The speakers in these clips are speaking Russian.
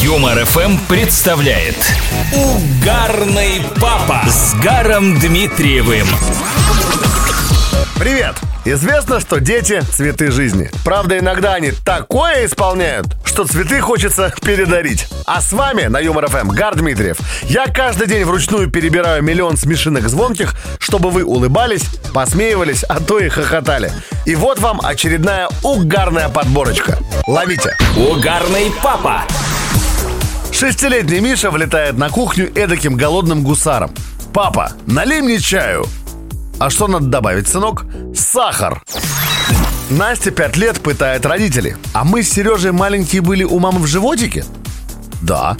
Юмор ФМ представляет Угарный папа с Гаром Дмитриевым. Привет! Известно, что дети – цветы жизни. Правда, иногда они такое исполняют, что цветы хочется передарить. А с вами на Юмор ФМ Гар Дмитриев. Я каждый день вручную перебираю миллион смешинок звонких, чтобы вы улыбались, посмеивались, а то и хохотали. И вот вам очередная угарная подборочка. Ловите. Угарный папа. Шестилетний Миша влетает на кухню эдаким голодным гусаром. «Папа, налей мне чаю!» А что надо добавить, сынок? Сахар. Настя пять лет пытает родителей. А мы с Сережей маленькие были у мамы в животике? Да.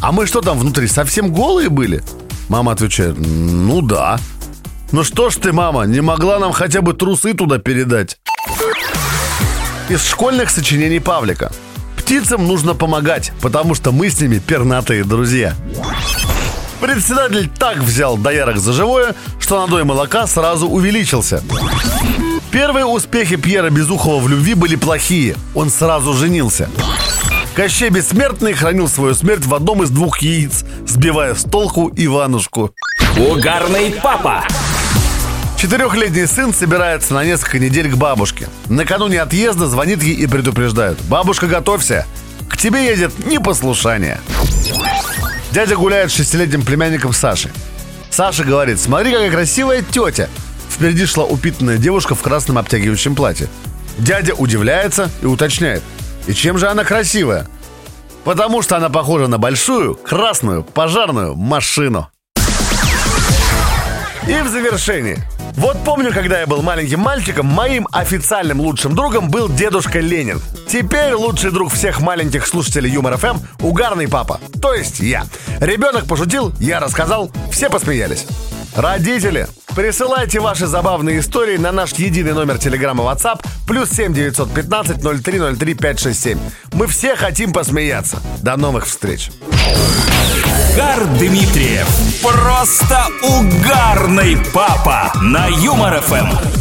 А мы что там внутри, совсем голые были? Мама отвечает, ну да. Ну что ж ты, мама, не могла нам хотя бы трусы туда передать? Из школьных сочинений Павлика. Птицам нужно помогать, потому что мы с ними пернатые друзья. Председатель так взял доярок за живое, что надой молока сразу увеличился. Первые успехи Пьера Безухова в любви были плохие. Он сразу женился. Кощей Бессмертный хранил свою смерть в одном из двух яиц, сбивая с толку Иванушку. Угарный папа. Четырехлетний сын собирается на несколько недель к бабушке. Накануне отъезда звонит ей и предупреждает. «Бабушка, готовься! К тебе едет непослушание!» Дядя гуляет с шестилетним племянником Сашей. Саша говорит, смотри, какая красивая тетя. Впереди шла упитанная девушка в красном обтягивающем платье. Дядя удивляется и уточняет. И чем же она красивая? Потому что она похожа на большую, красную, пожарную машину. И в завершении. Вот помню, когда я был маленьким мальчиком, моим официальным лучшим другом был дедушка Ленин. Теперь лучший друг всех маленьких слушателей Юмор ФМ – угарный папа. То есть я. Ребенок пошутил, я рассказал, все посмеялись. Родители, присылайте ваши забавные истории на наш единый номер телеграмма WhatsApp плюс 7 915 0303 567. Мы все хотим посмеяться. До новых встреч. Гар Дмитриев. Просто угарный папа на Юмор ФМ.